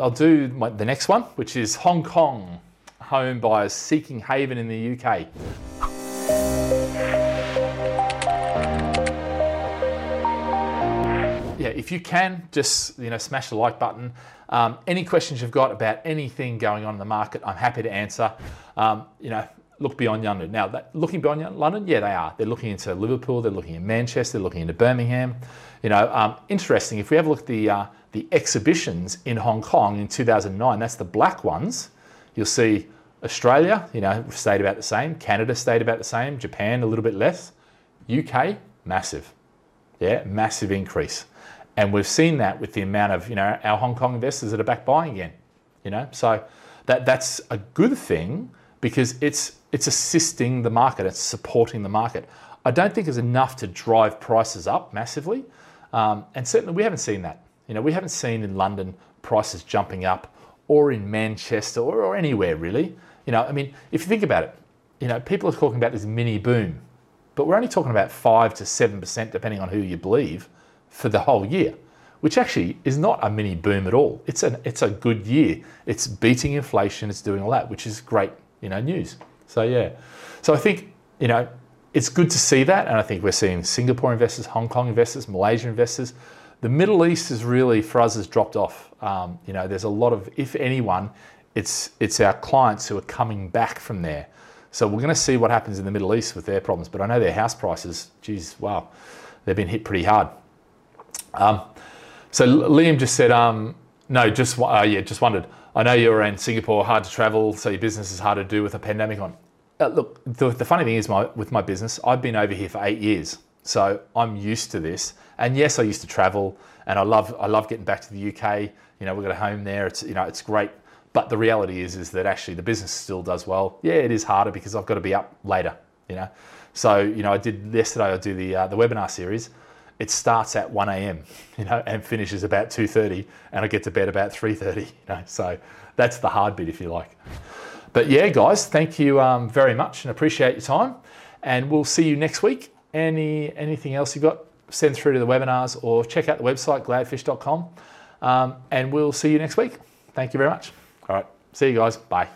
I'll do my, the next one, which is Hong Kong home buyers seeking haven in the UK. Yeah, if you can, just you know, smash the like button. Um, any questions you've got about anything going on in the market, I'm happy to answer. Um, you know, look beyond London. Now, that, looking beyond London, yeah, they are. They're looking into Liverpool, they're looking in Manchester, they're looking into Birmingham. You know, um, interesting. If we have a look at the uh, the exhibitions in Hong Kong in 2009, that's the black ones. You'll see Australia, you know, stayed about the same. Canada stayed about the same. Japan a little bit less. UK massive, yeah, massive increase. And we've seen that with the amount of, you know, our Hong Kong investors that are back buying again, you know. So that, that's a good thing because it's, it's assisting the market, it's supporting the market. I don't think it's enough to drive prices up massively. Um, and certainly we haven't seen that. You know, we haven't seen in London prices jumping up or in Manchester or, or anywhere really. You know, I mean, if you think about it, you know, people are talking about this mini boom, but we're only talking about five to seven percent, depending on who you believe, for the whole year, which actually is not a mini boom at all. It's an it's a good year. It's beating inflation. It's doing all that, which is great, you know, news. So yeah, so I think you know it's good to see that, and I think we're seeing Singapore investors, Hong Kong investors, Malaysia investors. The Middle East is really for us has dropped off. Um, you know, there's a lot of, if anyone, it's it's our clients who are coming back from there. So we're going to see what happens in the Middle East with their problems. But I know their house prices, geez, wow, they've been hit pretty hard. Um, so Liam just said, um, no, just uh, yeah, just wondered. I know you're in Singapore, hard to travel, so your business is hard to do with a pandemic on. Uh, look, the, the, funny thing is, my, with my business, I've been over here for eight years, so I'm used to this. And yes, I used to travel, and I love I love getting back to the UK. You know, we've got a home there. It's you know, it's great. But the reality is, is that actually the business still does well. Yeah, it is harder because I've got to be up later. You know, so you know, I did yesterday. I do the uh, the webinar series. It starts at 1 a.m. You know, and finishes about 2:30, and I get to bed about 3:30. You know, so that's the hard bit, if you like. But yeah, guys, thank you um, very much and appreciate your time. And we'll see you next week. Any anything else you've got? Send through to the webinars or check out the website gladfish.com. Um, and we'll see you next week. Thank you very much. All right. See you guys. Bye.